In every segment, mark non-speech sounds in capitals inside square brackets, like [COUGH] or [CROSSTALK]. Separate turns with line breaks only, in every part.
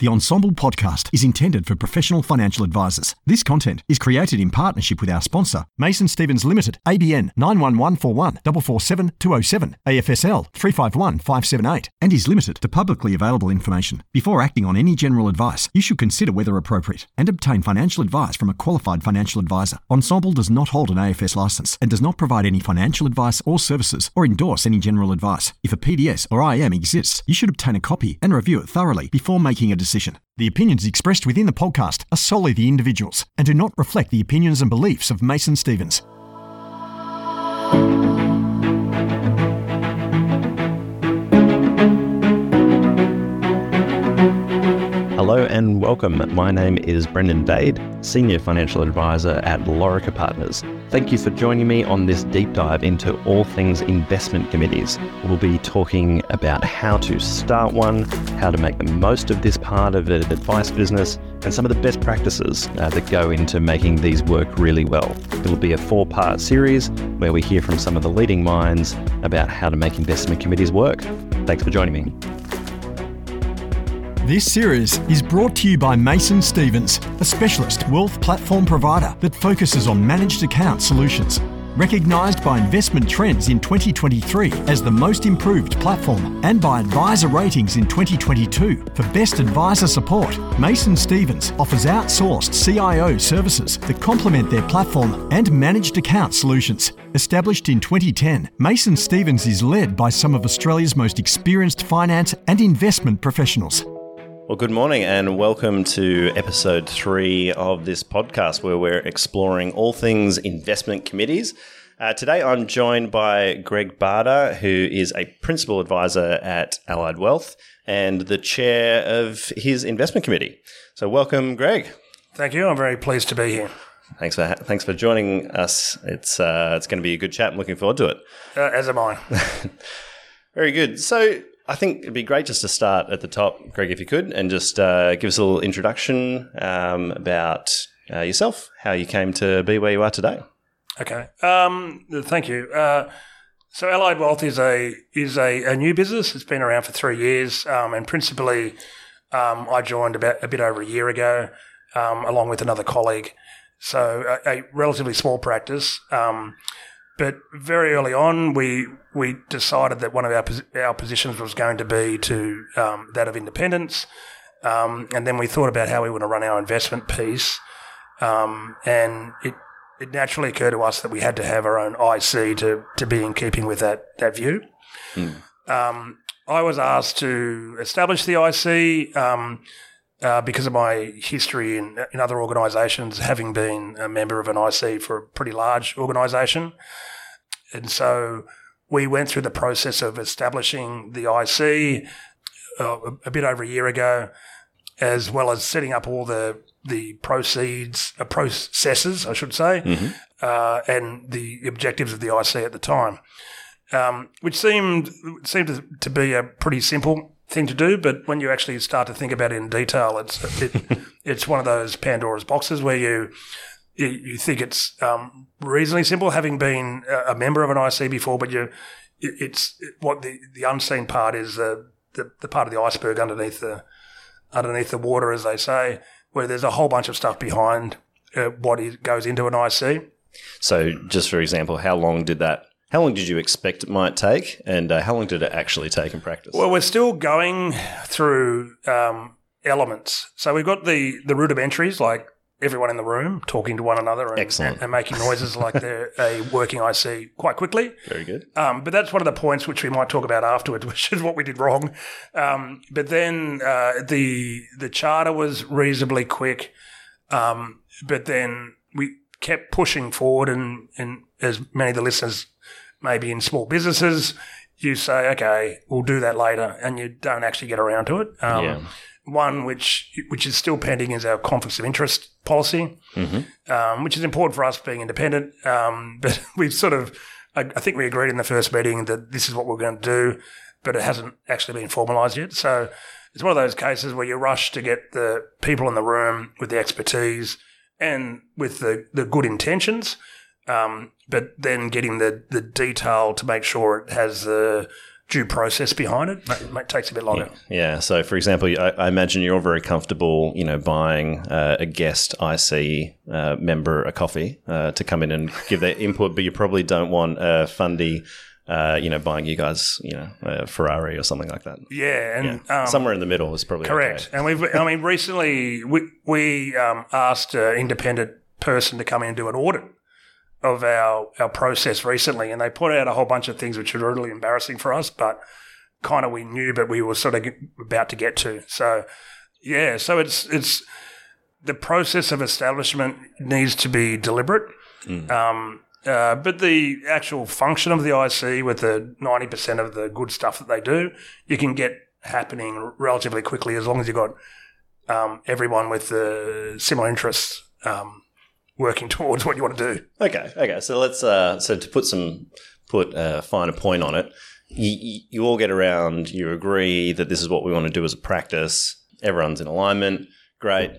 The Ensombl podcast is intended for professional financial advisors. This content is created in partnership with our sponsor, Mason Stevens Limited, ABN 91141 447 207, AFSL 351 578, and is limited to publicly available information. Before acting on any general advice, you should consider whether appropriate and obtain financial advice from a qualified financial advisor. Ensombl does not hold an AFS license and does not provide any financial advice or services or endorse any general advice. If a PDS or IM exists, you should obtain a copy and review it thoroughly before making a decision. The opinions expressed within the podcast are solely the individuals and do not reflect the opinions and beliefs of Mason Stevens.
Hello and welcome. My name is Brendon Dade, Senior Financial Advisor at Lorica Partners. Thank you for joining me on this deep dive into all things investment committees. We'll be talking about how to start one, how to make the most of this part of an advice business, and some of the best practices uh, that go into making these work really well. It'll be a four part series where we hear from some of the leading minds about how to make investment committees work. Thanks for joining me.
This series is brought to you by Mason Stevens, a specialist wealth platform provider that focuses on managed account solutions. Recognised by Investment Trends in 2023 as the most improved platform and by Advisor Ratings in 2022 for best advisor support, Mason Stevens offers outsourced CIO services that complement their platform and managed account solutions. Established in 2010, Mason Stevens is led by some of Australia's most experienced finance and investment professionals.
Well, good morning and welcome to episode three of this podcast where we're exploring all things investment committees. Uh, today I'm joined by Greg Barter, who is a principal advisor at Allied Wealth and the chair of his investment committee. So, welcome, Greg.
Thank you. I'm very pleased to be here.
Thanks for thanks for joining us. It's uh, it's going to be a good chat. I'm looking forward to it.
Uh, as am I. [LAUGHS]
very good. So I think it'd be great just to start at the top, Greg, if you could, and just uh, give us a little introduction um, about uh, yourself, how you came to be where you are today.
Okay. Um, thank you. Uh, so Allied Wealth is a is a, a, new business. It's been around for three years, um, and principally, um, I joined about a bit over a year ago, um, along with another colleague. So a, a relatively small practice. Um, but very early on, we we decided that one of our our positions was going to be to um, that of independence, um, and then we thought about how we want to run our investment piece, um, and it it naturally occurred to us that we had to have our own IC to to be in keeping with that that view. Mm. I was asked to establish the IC. Uh, because of my history in, in other organisations, having been a member of an IC for a pretty large organisation. And so we went through the process of establishing the IC uh, a bit over a year ago, as well as setting up all the the proceeds uh, processes, I should say, mm-hmm. uh, and the objectives of the IC at the time, um, which seemed seemed to, to be a pretty simple thing to do, but when you actually start to think about it in detail, it's it, [LAUGHS] it's one of those Pandora's boxes where you you, think it's um, reasonably simple, having been a member of an IC before, but you it's what the, the unseen part is the, the, the part of the iceberg underneath the underneath the water, as they say, where there's a whole bunch of stuff behind uh, what is, goes into an IC.
So, just for example, how long did that how long did you expect it might take, and uh, how long did it actually take in practice?
Well, we're still going through um, elements. So we've got the the rudimentaries like everyone in the room talking to one another and,
Excellent.
and making noises like they're [LAUGHS] a working IC quite quickly.
Very good.
Um, but that's one of the points which we might talk about afterwards, [LAUGHS] which is what we did wrong. Um, but then uh, the the charter was reasonably quick, um, but then we kept pushing forward, and, and as many of the listeners maybe in small businesses, you say, okay, we'll do that later, and you don't actually get around to it. Um, yeah. One which which is still pending is our conflicts of interest policy, mm-hmm. um, which is important for us being independent. Um, [LAUGHS] but we've sort of, I, I, think we agreed in the first meeting that this is what we're going to do, but it hasn't actually been formalised yet. So it's one of those cases where you rush to get the people in the room with the expertise and with the, the good intentions, um, but then getting the, the detail to make sure it has the due process behind it. It, it takes a bit longer.
Yeah. So, for example, I, I imagine you're all very comfortable, you know, buying uh, a guest IC uh, member a coffee uh, to come in and give their input, but you probably don't want a fundy. Uh, you know, buying you guys, you know, a Ferrari or something like that.
Yeah, and
Yeah.
Um,
Somewhere in the middle is probably
correct.
okay.
And we've, I mean, recently we we um, asked an independent person to come in and do an audit of our our process recently, and they put out a whole bunch of things which were really embarrassing for us, but kind of we knew, but we were sort of about to get to. So, yeah, so it's it's the process of establishment needs to be deliberate. Um, uh, but the actual function of the IC with the 90% of the good stuff that they do, you can get happening relatively quickly as long as you've got um, everyone with the similar interests um, working [LAUGHS] towards what you want to do.
Okay, okay. So let's uh, so to put some put a finer point on it, you, you, all get around, you agree that this is what we want to do as a practice. Everyone's in alignment. Great.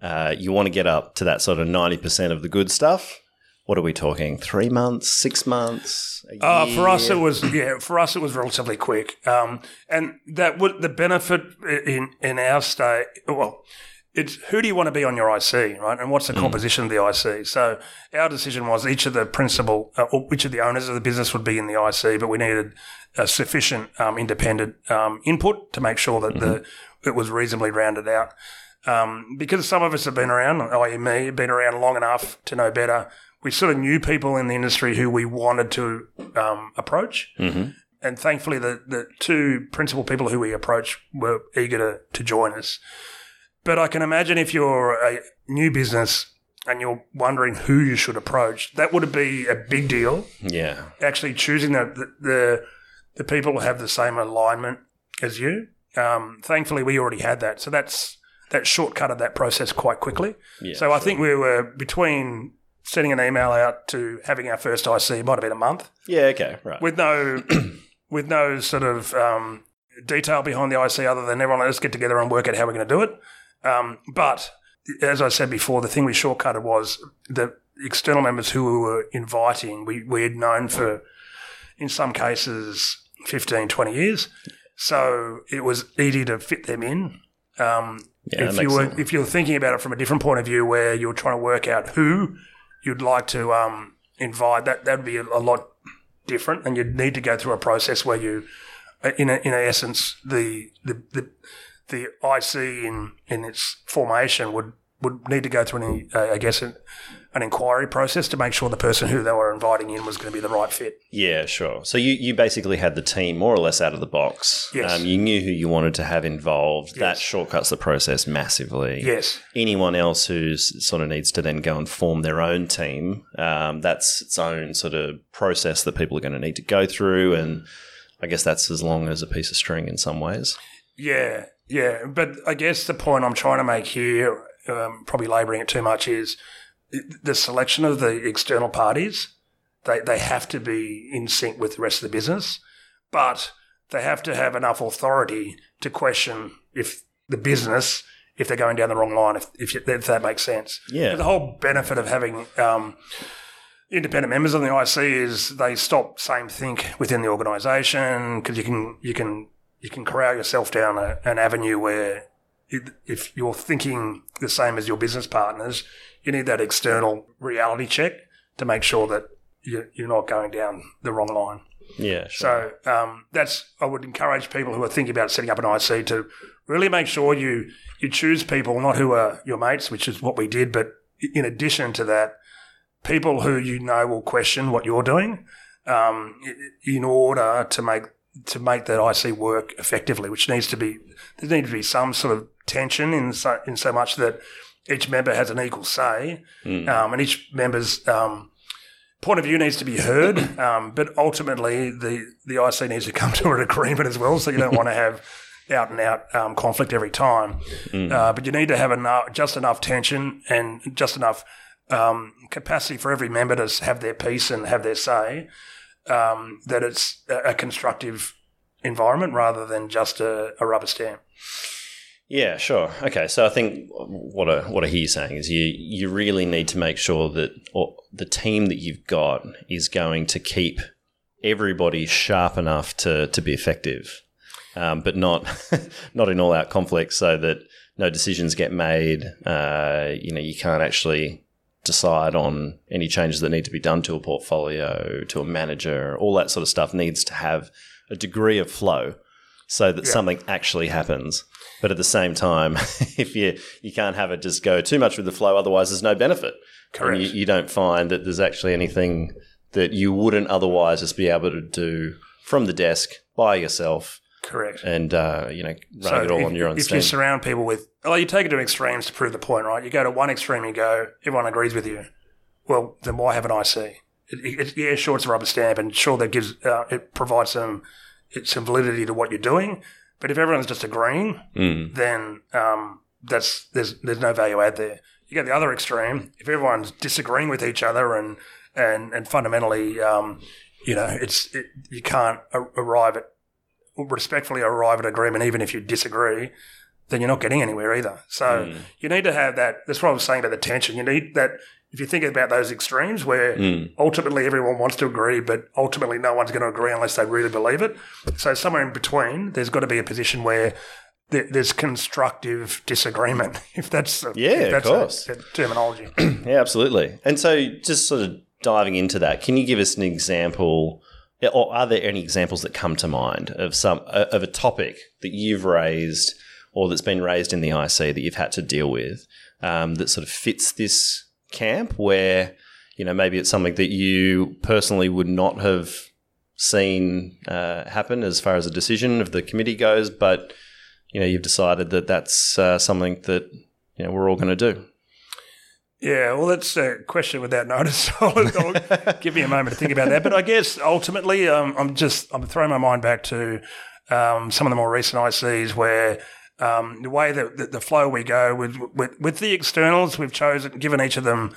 Uh, you want to get up to that sort of ninety percent of the good stuff. What are we talking? Three months, six months? a
Uh, for us, it was yeah. For us, it was relatively quick, um, and that would the benefit in in our state. Well, it's who do you want to be on your IC, right? And what's the composition of the IC? So our decision was each of the principal, uh, or each of the owners of the business would be in the IC, but we needed a sufficient um, independent um, input to make sure that the it was reasonably rounded out. Um, because some of us have been around, i.e., me, been around long enough to know better. We sort of knew people in the industry who we wanted to um, approach.
Mm-hmm.
And thankfully, the, the two principal people who we approached were eager to, to join us. But I can imagine if you're a new business and you're wondering who you should approach, that would be a big deal.
yeah,
Actually, choosing the the, the, the people who have the same alignment as you. Um, thankfully, we already had that, so that's that shortcutted that process quite quickly.
yeah.
so I think we were between sending an email out to having our first IC might have been a month
yeah, okay, right.
with no [CLEARS THROAT] with no sort of um, detail behind the IC other than everyone let's get together and work out how we're going to do it. Um, but as I said before, the thing we shortcutted was the external members who we were inviting. We we had known for in some cases 15, 20 years, so it was easy to fit them in. Um,
Yeah,
if you were
sense.
if you're thinking about it from a different point of view, where you're trying to work out who you'd like to um, invite, that that'd be a, a lot different, and you'd need to go through a process where you, uh, in a, in a essence, the the the, the IC in in its formation would would need to go through an uh, I guess an, an inquiry process to make sure the person who they were inviting in was going to be the right fit.
Yeah, sure. So you, you basically had the team more or less out of the box.
Yes.
Um, you knew who you wanted to have involved. That shortcuts the process massively.
Yes.
Anyone else who sort of needs to then go and form their own team, um, that's its own sort of process that people are going to need to go through. And I guess that's as long as a piece of string in some ways.
Yeah, yeah. But I guess the point I'm trying to make here, um, probably labouring it too much, is the selection of the external parties. They they have to be in sync with the rest of the business, but they have to have enough authority to question if the business if they're going down the wrong line. If if, you, if that makes sense.
Yeah.
The whole benefit of having um, independent members on the IC is they stop same think within the organisation because you can you can you can corral yourself down a, an avenue where it, if you're thinking the same as your business partners, you need that external reality check to make sure that you, you're not going down the wrong line.
Yeah, sure.
So um, that's I would encourage people who are thinking about setting up an IC to really make sure you you choose people not who are your mates, which is what we did, but in addition to that, people who you know will question what you're doing um, in order to make to make that IC work effectively, which needs to be there needs to be some sort of tension in so, in so much that each member has an equal say, um, and each member's um, point of view needs to be heard. [COUGHS] Um, but ultimately, the the IC needs to come to an agreement as well. So you don't [LAUGHS] want to have out and out um, conflict every time, uh, but you need to have enough, just enough tension and just enough um, capacity for every member to have their piece and have their say. Um, that it's a, constructive environment rather than just a, a rubber stamp.
Yeah, sure. Okay, so I think what I, what I hear you saying is you you really need to make sure that the team that you've got is going to keep everybody sharp enough to to be effective, um, but not [LAUGHS] not in all out conflict, so that no decisions get made. Uh, you know, you can't actually decide on any changes that need to be done to a portfolio, to a manager, all that sort of stuff needs to have a degree of flow so that
Yeah.
something actually happens. But at the same time, [LAUGHS] if you you can't have it just go too much with the flow, otherwise there's no benefit.
Correct.
You, you don't find that there's actually anything that you wouldn't otherwise just be able to do from the desk by yourself
Correct.
and uh, you know run it all
if,
on your own
if
steam.
you surround people with, oh, you take it to extremes to prove the point, right? You go to one extreme, you go, everyone agrees with you. Well, then why have an IC? It, it, yeah, sure, it's a rubber stamp, and sure, that gives uh, it provides some it's some validity to what you're doing. But if everyone's just agreeing,
Mm.
then um, that's there's there's no value add there. You get the other extreme. If everyone's disagreeing with each other and and and fundamentally, um, you know, it's it, you can't arrive at respectfully arrive at agreement, even if you disagree. Then you're not getting anywhere either. So
Mm.
you need to have that. That's what I was saying about the tension. You need that. If you think about those extremes, where
Mm.
ultimately everyone wants to agree, but ultimately no one's going to agree unless they really believe it. So somewhere in between, there's got to be a position where there, there's constructive disagreement, [LAUGHS] if that's a,
Yeah,
if
of
that's
course.
A, a terminology. [CLEARS THROAT]
Yeah, absolutely. And so, just sort of diving into that, can you give us an example, or are there any examples that come to mind of some of a topic that you've raised or that's been raised in the IC that you've had to deal with um, that sort of fits this camp, where you know maybe it's something that you personally would not have seen uh, happen as far as a decision of the committee goes, but you know you've decided that that's uh, something that you know we're all going to do.
Yeah, well, that's a question without [LAUGHS] notice. [LAUGHS] I'll, I'll give me a moment to think about that. But I guess ultimately, um, I'm just I'm throwing my mind back to um, some of the more recent ICs where um, the way that the, the flow we go with, with with the externals, we've chosen given each of them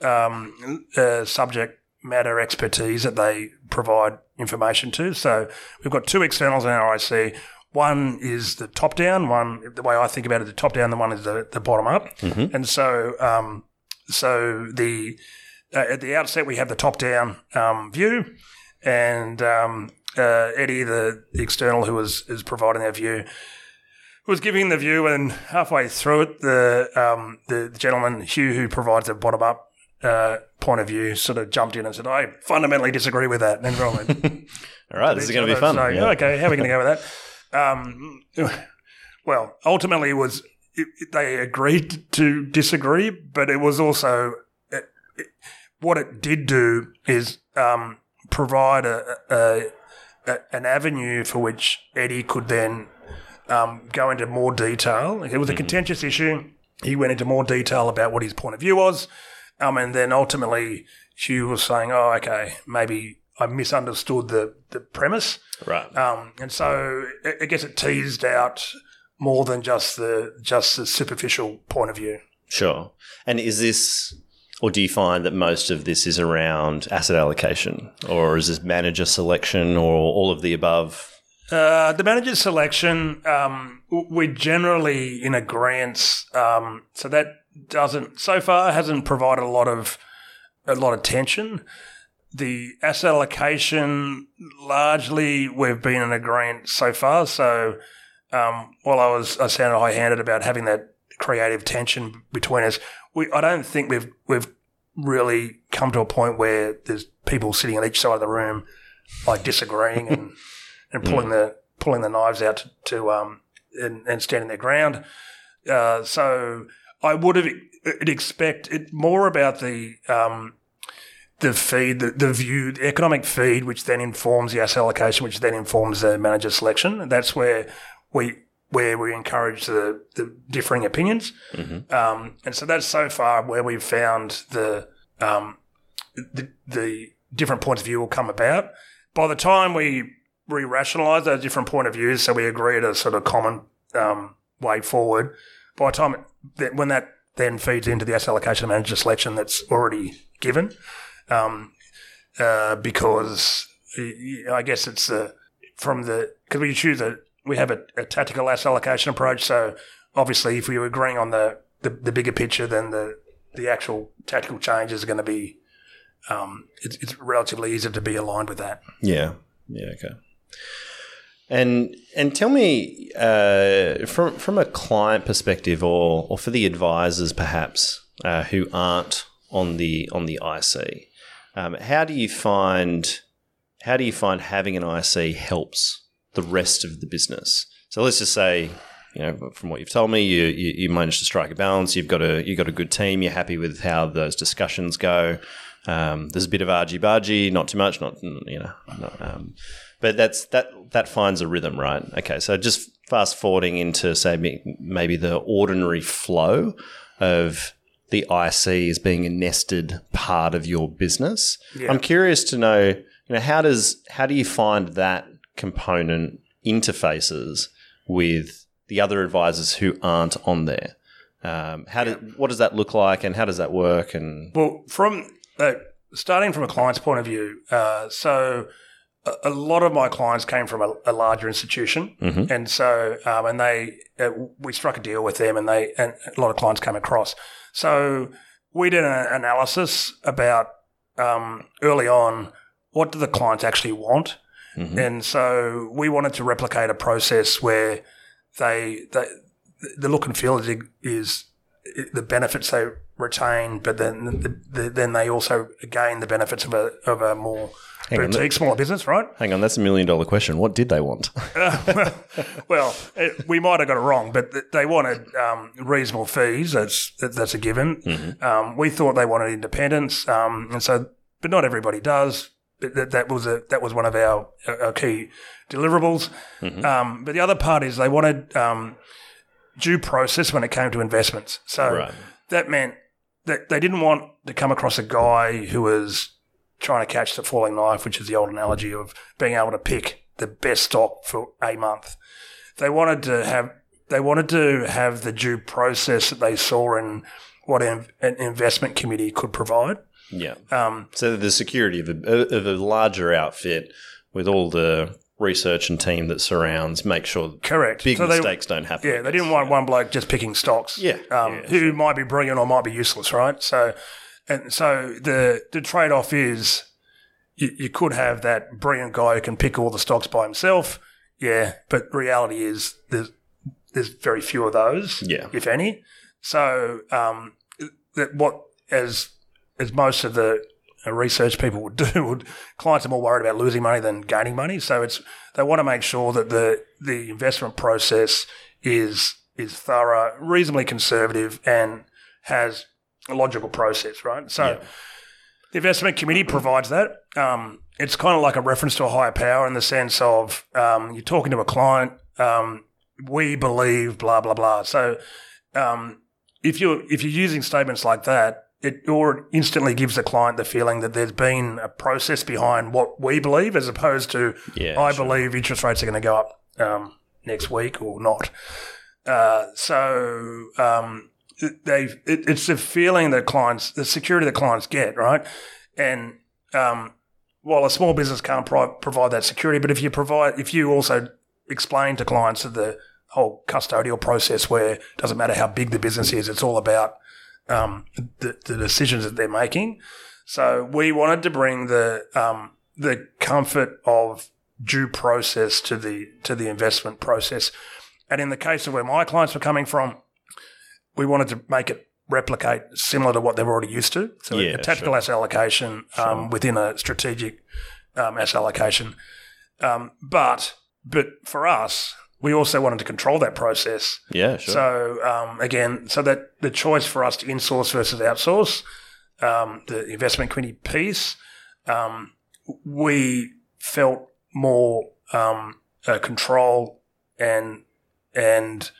um, uh, subject matter expertise that they provide information to. So we've got two externals in our IC. One is the top down. One, the way I think about it, the top down. The one is the, the bottom up. And so, um, so the uh, at the outset we have the top down um, view, and um, uh, Eddie, the, the external who was is providing that view, was giving the view, and halfway through it, the um, the, the gentleman Hugh, who provides a bottom up uh, point of view, sort of jumped in and said, "I fundamentally disagree with that." And everyone went, [LAUGHS]
All right, this is going to be fun.
So,
Yeah.
okay, how are we going to go with that? Um, well, ultimately, it was it, it- they agreed to disagree, but it was also it, what it did do is um, provide a, a, a an avenue for which Eddie could then um, go into more detail. It was a contentious issue. He went into more detail about what his point of view was, um, and then ultimately Hugh was saying, "Oh, okay, maybe." I misunderstood the, the premise.
Right.
Um, and so I guess it teased out more than just the just the superficial point of view.
Sure. And is this, or do you find that most of this is around asset allocation, or is this manager selection, or all of the above?
Uh, the manager selection, um, we're generally in agreement. Um, so that doesn't so far hasn't provided a lot of a lot of tension. The asset allocation, largely, we've been in agreement so far. So um, while I was I sounded high handed about having that creative tension between us, we I don't think we've we've really come to a point where there's people sitting on each side of the room like disagreeing and [LAUGHS] and pulling the pulling the knives out to, to um and, and standing their ground. Uh, so I would have expect it more about the um, the feed, the, the view, the economic feed, which then informs the asset allocation, which then informs the manager selection. And that's where we where we encourage the, the differing opinions. Um, and so that's so far where we've found the um, the, the different points of view will come about. By the time we re rationalise those different point of views, so we agree at a sort of common um, way forward, by the time it, when that then feeds into the asset allocation manager selection that's already given, um, uh, because I guess it's uh, from the because we choose a we have a, a tactical asset allocation approach. So obviously, if we were agreeing on the, the, the bigger picture, then the the actual tactical changes are going to be um, it's, it's relatively easy to be aligned with that.
Yeah. Yeah. Okay. And and tell me uh, from from a client perspective, or or for the advisors perhaps uh, who aren't on the on the IC, um, how do you find how do you find having an IC helps the rest of the business? So let's just say, you know, from what you've told me, you you, you managed to strike a balance. You've got a you got a good team. You're happy with how those discussions go. Um, there's a bit of argy bargy, not too much, not you know, not, um, but that's that that finds a rhythm, right? Okay, so just fast forwarding into say maybe the ordinary flow of the IC as being a nested part of your business. Yeah. I'm curious to know, you know, how does how do you find that component interfaces with the other advisors who aren't on there? Um, how do, what does that look like, and how does that work? And
well, from uh, starting from a client's point of view, uh, so a, a, lot of my clients came from a, a larger institution, mm-hmm. and so um, and they uh, we struck a deal with them, and they and a lot of clients came across. So we did an analysis about um, early on what do the clients actually want, mm-hmm. and so we wanted to replicate a process where they they the look and feel is, is the benefits they retain, but then the, the, then they also gain the benefits of a of a more Hang boutique, on, smaller business, right?
Hang on, that's a million dollar question. What did they want?
uh, [LAUGHS] well, it, we might have got it wrong, but they wanted um, reasonable fees. That's that's a given. Mm-hmm. Um, we thought they wanted independence, um, and so, but not everybody does. That, that was a that was one of our, our key deliverables. Mm-hmm. Um, but the other part is they wanted um, due process when it came to investments. So right. that meant that they didn't want to come across a guy who was trying to catch the falling knife, which is the old analogy of being able to pick the best stock for a month. They wanted to have they wanted to have the due process that they saw in what an investment committee could provide.
Yeah. Um, so the security of a, of a larger outfit with all the research and team that surrounds make sure
correct
big
so
mistakes they, don't happen.
Yeah, they didn't want one bloke just picking stocks.
Yeah,
um,
yeah
who sure. might be brilliant or might be useless, right? So, and so the the trade off is you, you could have that brilliant guy who can pick all the stocks by himself. Yeah, but reality is there's there's very few of those,
yeah,
if any. So um, that what as as most of the research people would [LAUGHS] do. Would, clients are more worried about losing money than gaining money, so it's they want to make sure that the the investment process is is thorough, reasonably conservative, and has a logical process. Right. So yeah. the investment committee provides that. Um, it's kind of like a reference to a higher power in the sense of um, you're talking to a client. Um, we believe blah blah blah. So um, if you're if you're using statements like that, it or instantly gives the client the feeling that there's been a process behind what we believe, as opposed to yeah, I sure. believe interest rates are going to go up um, next week or not. Uh, so um, they it, it's the feeling that clients, the security that clients get, right? And um, while a small business can't pro- provide that security, but if you provide, if you also explain to clients that the whole custodial process, where it doesn't matter how big the business is, it's all about um, the, the, decisions that they're making. So we wanted to bring the um, the comfort of due process to the to the investment process. And in the case of where my clients were coming from, we wanted to make it replicate similar to what they're already used to. So yeah, a tactical sure. asset allocation um, sure. within a strategic um, asset allocation. Um, but but for us, we also wanted to control that process.
Yeah, sure.
So um, again, so that the choice for us to insource versus outsource, um, the investment committee piece, um, we felt more um, uh, control and and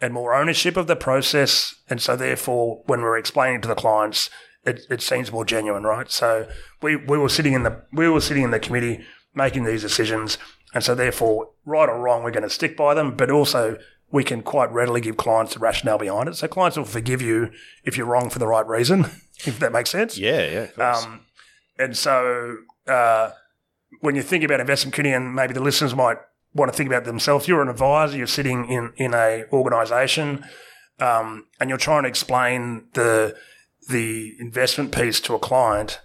and more ownership of the process, and so therefore, when we're explaining to the clients, it, it seems more genuine, right? So we, we were sitting in the we were sitting in the committee making these decisions and so, therefore, right or wrong, we're going to stick by them, but also we can quite readily give clients the rationale behind it. So, clients will forgive you if you're wrong for the right reason, [LAUGHS] if that makes sense.
Yeah, yeah. Um,
and so, uh, when you think about investment committee, and maybe the listeners might want to think about themselves, you're an advisor, you're sitting in, in a organisation, um, and you're trying to explain the the investment piece to a client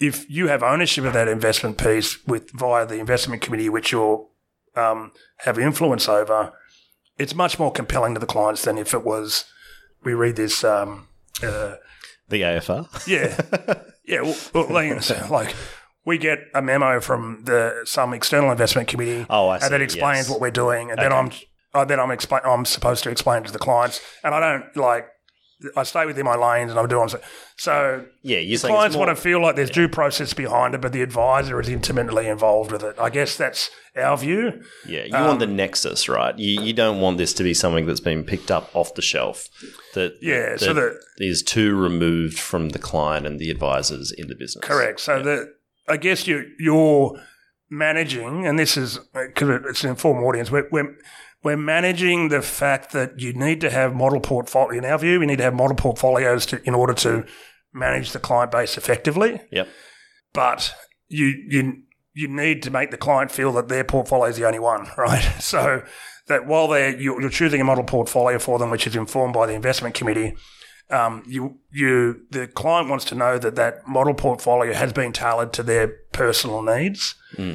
if you have ownership of that investment piece with via the investment committee, which you um, have influence over, it's much more compelling to the clients than if it was. We read this. Um, uh,
the AFR.
Yeah, yeah. Well, well, like, we get a memo from the some external investment committee,
Oh, I see,
and that explains
yes.
what we're doing, and then I'm uh, then I'm explain I'm supposed to explain to the clients, and I don't like. I stay within my lanes, and I'm doing so. So
Yeah, saying
clients
more-
want to feel like there's due process behind it, but the advisor is intimately involved with it. I guess that's our view.
Yeah, you want the um, nexus, right? You, you don't want this to be something that's been picked up off the shelf. That
Yeah,
that
so that
is too removed from the client and the advisors in the business.
Correct. So the I guess you you're managing, and this is uh, because it's an informed audience. We're, we're we're managing the fact that you need to have model portfolio. In our view, we need to have model portfolios to, in order to manage the client base effectively.
Yep.
But you you you need to make the client feel that their portfolio is the only one, [LAUGHS] right? So that while they're you're, you're choosing a model portfolio for them, which is informed by the investment committee, um, you you the client wants to know that that model portfolio has been tailored to their personal needs,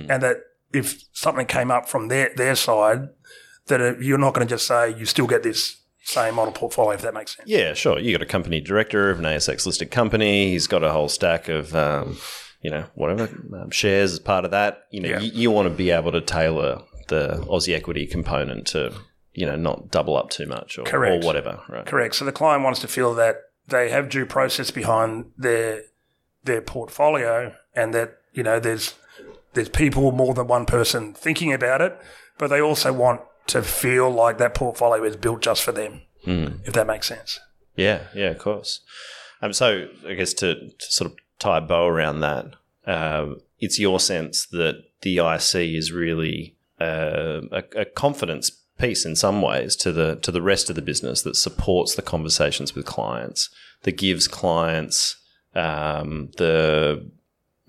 and that if something came up from their their side, that you're not going to just say you still get this same model portfolio, if that makes sense.
Yeah, sure. You got a company director of an ASX listed company. He's got a whole stack of, um, you know, whatever um, shares as part of that. You know,
Yeah.
you, you want to be able to tailor the Aussie equity component to, you know, not double up too much or, or
Correct.
whatever. Right.
Correct. So the client wants to feel that they have due process behind their their portfolio, and that you know there's there's people more than one person thinking about it, but they also want to feel like that portfolio is built just for them. If that makes sense.
Yeah, yeah, of course. Um, so I guess to, to sort of tie a bow around that, um, it's your sense that the IC is really uh, a, a confidence piece in some ways to the to the rest of the business that supports the conversations with clients, that gives clients um, the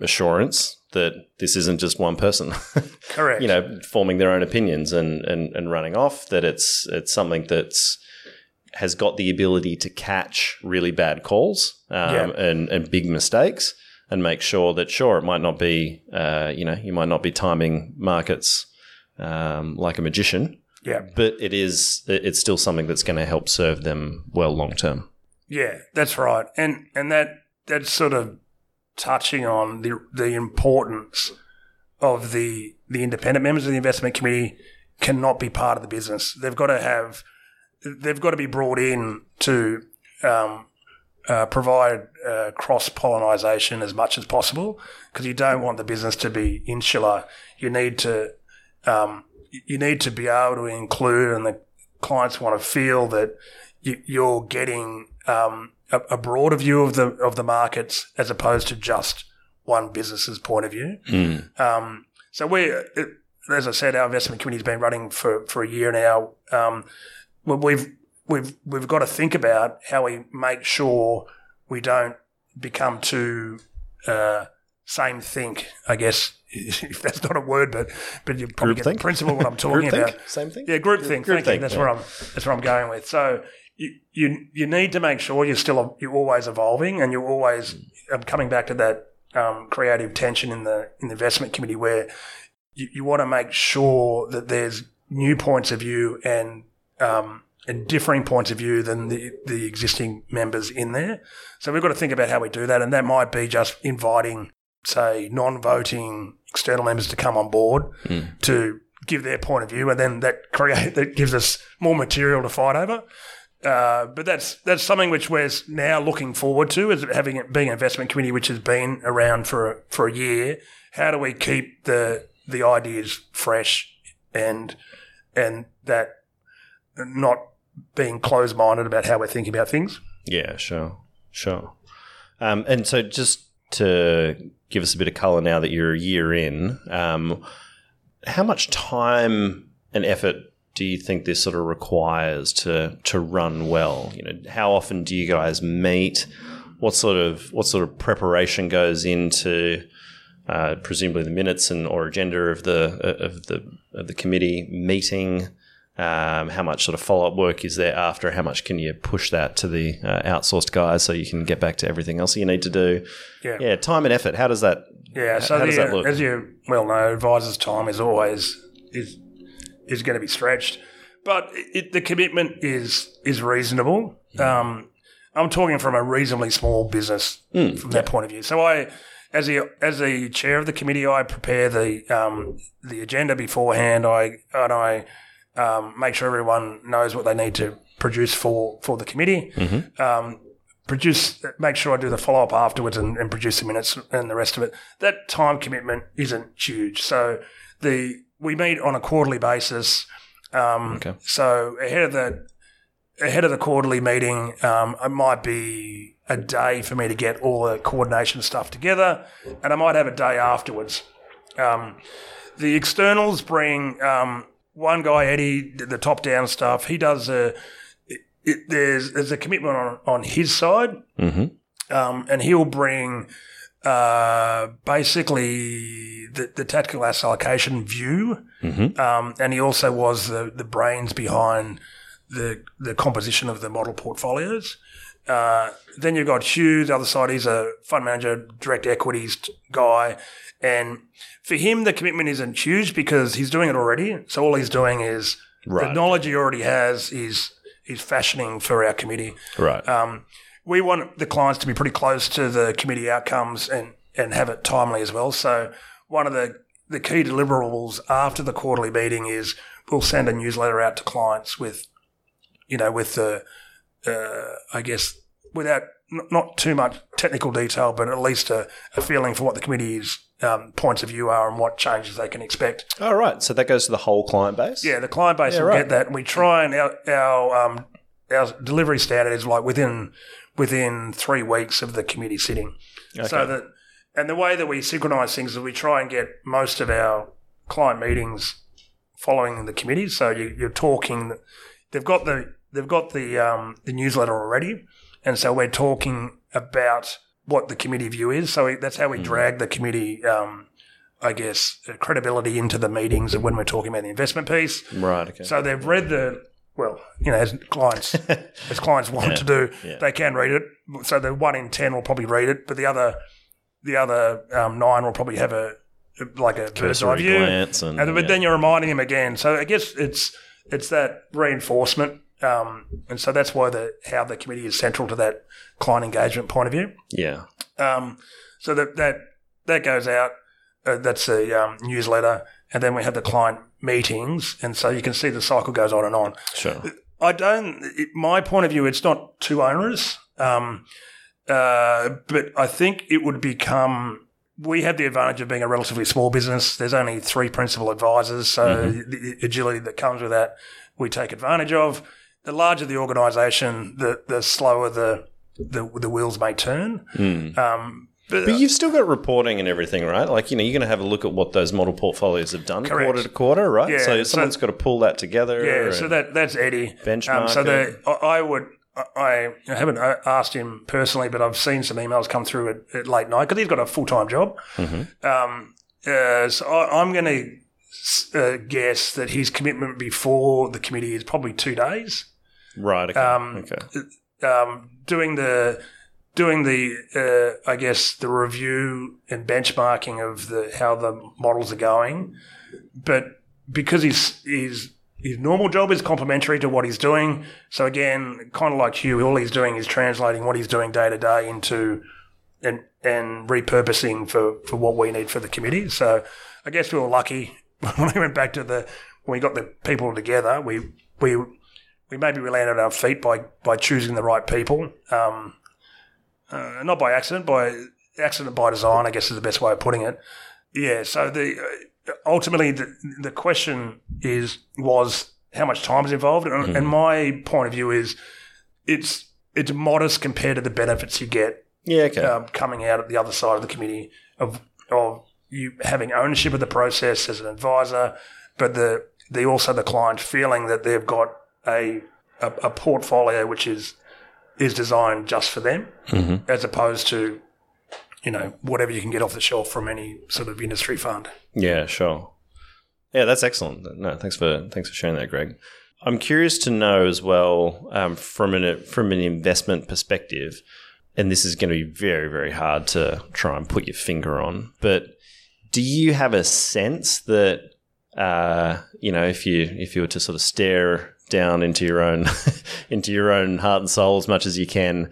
assurance that this isn't just one person. [LAUGHS]
Correct.
you know, forming their own opinions and, and, and running off, that it's it's something that's has got the ability to catch really bad calls um,
Yeah.
and, and big mistakes and make sure that sure it might not be uh, you know you might not be timing markets um, like a magician
Yeah.
but it is it's still something that's going to help serve them well long term
Yeah, that's right. And and that that's sort of touching on the the importance of the the independent members of the investment committee cannot be part of the business. They've got to have they've got to be brought in to um, uh, provide uh, cross pollination as much as possible because you don't want the business to be insular. You need to um, you need to be able to include, and the clients want to feel that you, you're getting um, a, a broader view of the of the markets as opposed to just one business's point of view. Um, so we, it, as I said, our investment committee's been running for, for a year now. Um, we've we've we've got to think about how we make sure we don't become too uh, same think. I guess [LAUGHS] if that's not a word, but but you probably get the principle of what I'm talking
Groupthink?
about.
Same thing?
Yeah, group thing.
Group
Thank
think,
That's
yeah.
where I'm. That's where I'm going with. So you you you need to make sure you're still you're always evolving, and you're always um, coming back to that um, creative tension in the in the investment committee where you, you want to make sure that there's new points of view and um, and differing points of view than the the existing members in there. So we've got to think about how we do that, and that might be just inviting, say, non-voting external members to come on board to give their point of view, and then that create [LAUGHS] that gives us more material to fight over. Uh, but that's that's something which we're now looking forward to, is having it being an investment committee which has been around for for a year. How do we keep the the ideas fresh and and that not being closed minded about how we're thinking about things?
Yeah, sure, sure. Um, and so, just to give us a bit of color now that you're a year in, um, how much time and effort do you think this sort of requires to to run well? You know, how often do you guys meet? What sort of what sort of preparation goes into uh, presumably the minutes and or agenda of the of the of the committee meeting? Um, how much sort of follow up work is there after? How much can you push that to the uh, outsourced guys so you can get back to everything else you need to do?
Yeah.
Yeah, time and effort. How does that?
Yeah, so
how does
the,
that look?
as you well know, advisors' time is always is is going to be stretched, but it, the commitment is is reasonable. Um, I'm talking from a reasonably small business from that point of view. So I, as the as the chair of the committee, I prepare the um, the agenda beforehand. I and I um, make sure everyone knows what they need to produce for for the committee. Um, produce, make sure I do the follow up afterwards and, and produce the minutes and the rest of it. That time commitment isn't huge. So the we meet on a quarterly basis. Um,
Okay.
So ahead of the ahead of the quarterly meeting, um, it might be a day for me to get all the coordination stuff together, and I might have a day afterwards. Um, the externals bring um, one guy, Eddie, the top down stuff. He does a. It, it, there's there's a commitment on on his side,
Mhm.
um, and he'll bring uh, basically the, the tactical asset allocation view,
Mhm.
um, and he also was the the brains behind the the composition of the model portfolios. Uh, then you've got Hugh, the other side. He's a fund manager, direct equities guy, and for him the commitment isn't huge because he's doing it already. So all he's doing is the knowledge he already has is is fashioning for our committee.
Right.
Um, we want the clients to be pretty close to the committee outcomes and, and have it timely as well. So one of the, the key deliverables after the quarterly meeting is we'll send a newsletter out to clients with, you know, with the, uh, I guess, without n- not too much technical detail, but at least a, a feeling for what the committee's um, points of view are and what changes they can expect.
All right. So that goes to the whole client base.
Yeah, the client base
Yeah,
will
right.
get that, and we try and our our um, our delivery standard is like within within three weeks of the committee sitting. So that and the way that we synchronise things is we try and get most of our client meetings following the committee. So you, you're talking, they've got the they've got the um, the newsletter already, and so we're talking about what the committee view is. So we, that's how we drag the committee. Um, I guess uh, credibility into the meetings and when we're talking about the investment piece.
Right. Okay.
So they've read the well, you know, as clients [LAUGHS] as clients want to do,
yeah.
they can read it. So the one in ten will probably read it, but the other the other um, nine will probably have a like a bird's eye view.
and,
And but
yeah.
then you're reminding them again. So I guess it's it's that reinforcement, um, and so that's why the how the committee is central to that client engagement point of view.
yeah.
Um, so that that that goes out. Uh, that's a um, newsletter, and then we have the client meetings, and so you can see the cycle goes on and on.
Sure.
I don't. It, my point of view, it's not too onerous, um, uh, but I think it would become. We have the advantage of being a relatively small business. There's only three principal advisors, so the agility that comes with that, we take advantage of. The larger the organisation, the the slower the the, the wheels may turn. Um, but,
But you've still got reporting and everything, right? Like, you know, you're going to have a look at what those model portfolios have done
Correct.
quarter to quarter, right?
Yeah,
so
so-
someone's got to pull that together.
Yeah, so that that's Eddie. Um,
Benchmark
so the, I I would. I I haven't uh, asked him personally, but I've seen some emails come through at, at late night because he's got a full time job.
Mm-hmm.
Um, uh, so I, I'm going to uh, guess that his commitment before the committee is probably two days.
Right. Okay.
um,
okay.
Um, doing the doing the uh, I guess the review and benchmarking of the how the models are going, but because his his his normal job is complementary to what he's doing. So again, kind of like Hugh, all he's doing is translating what he's doing day to day into and and repurposing for for what we need for the committee. So I guess we were lucky [LAUGHS] when we went back to the when we got the people together. We we we maybe we landed on our feet by by choosing the right people. Um, uh, not by accident, by accident by design. I guess is the best way of putting it. Yeah. So the uh, ultimately the the question is was how much time is involved, and, and my point of view is it's it's modest compared to the benefits you get
Yeah. Okay.
um, coming out at the other side of the committee of of you having ownership of the process as an advisor, but the the also the client feeling that they've got a a, a portfolio which is is designed just for them, as opposed to you know whatever you can get off the shelf from any sort of industry fund.
Yeah, sure. Yeah, that's excellent. No, thanks for thanks for sharing that, Greg. I'm curious to know as well um, from an from an investment perspective, and this is going to be very very hard to try and put your finger on. But do you have a sense that uh, you know if you if you were to sort of stare down into your own [LAUGHS] into your own heart and soul as much as you can,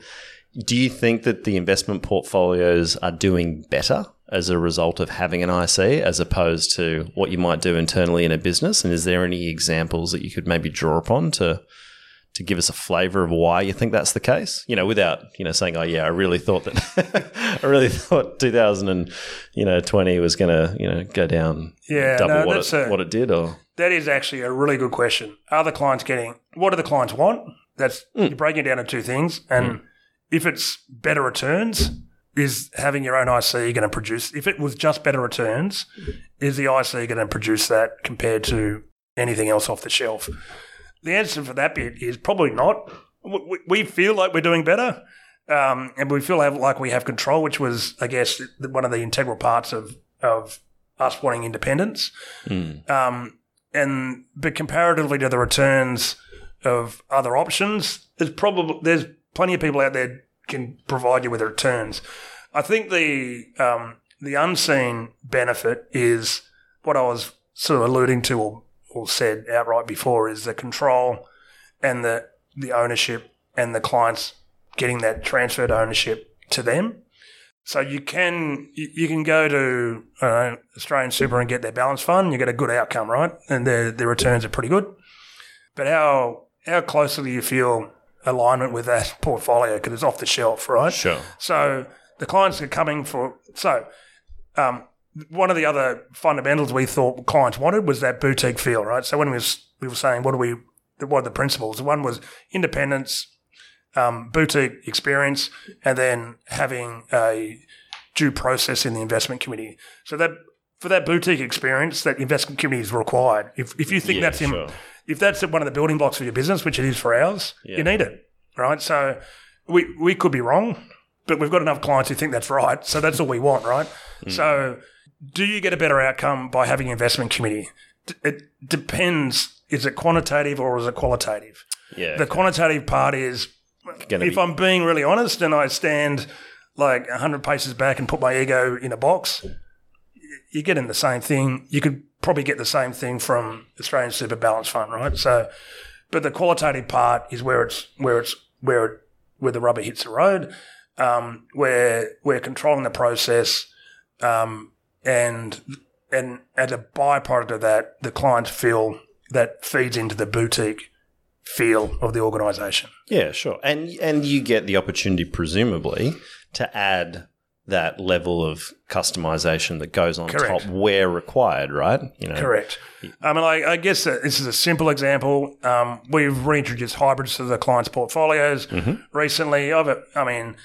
do you think that the investment portfolios are doing better as a result of having an IC as opposed to what you might do internally in a business? And is there any examples that you could maybe draw upon to to give us a flavor of why you think that's the case? You know, without you know saying, "Oh, yeah, I really thought that [LAUGHS] I really thought 2020 was going to you know go down
Yeah,
double
no,
what it
a-
what it did." Or
That is actually a really good question. Are the clients getting what do the clients want? That's
Mm.
you're breaking it down into two things. And if it's better returns, is having your own IC going to produce? If it was just better returns, is the IC going to produce that compared to anything else off the shelf? The answer for that bit is probably not. W- w- We feel like we're doing better, um, and we feel like we have control, which was, I guess, one of the integral parts of of us wanting independence. Um, and but comparatively to the returns of other options, there's probably there's plenty of people out there can provide you with returns. I think the um, the unseen benefit is what I was sort of alluding to or, or said outright before is the control and the the ownership and the clients getting that transferred ownership to them. So you can you, you can go to uh, Australian Super and get their balance fund. You get a good outcome, right? And their their returns are pretty good. But how how closely do you feel alignment with that [LAUGHS] portfolio because it's off the shelf, right?
sure,
So the clients are coming for so. Um, one of the other fundamentals we thought clients wanted was that boutique feel, right? So when we was, we were saying what do we what are the principles? One was independence, um, boutique experience, and then having a due process in the investment committee. So that for that boutique experience, that investment committee is required. If if you think
Yeah,
that's in,
sure.
if that's one of the building blocks for your business, which it is for ours,
Yeah.
you need it, right? So we we could be wrong, but we've got enough clients who think that's right. So that's all we want, right? So do you get a better outcome by having an investment committee? D- It depends. Is it quantitative or is it qualitative?
yeah,
The quantitative part is
Gonna
if
be-
I'm being really honest and I stand like 100 paces back and put my ego in a box, you're getting the same thing. You could probably get the same thing from Australian Super Balance Fund, right? So, but the qualitative part is where it's where it's where it, where the rubber hits the road, um, where we're controlling the process, um, and and as a byproduct of that, the clients feel that feeds into the boutique feel of the organisation.
Yeah, sure. And and you get the opportunity, presumably, to add that level of customization that goes on
Correct.
top where required, right? You know,
Correct. I mean, I, I guess this is a simple example. Um, we've reintroduced hybrids to the clients' portfolios recently. I've, I mean,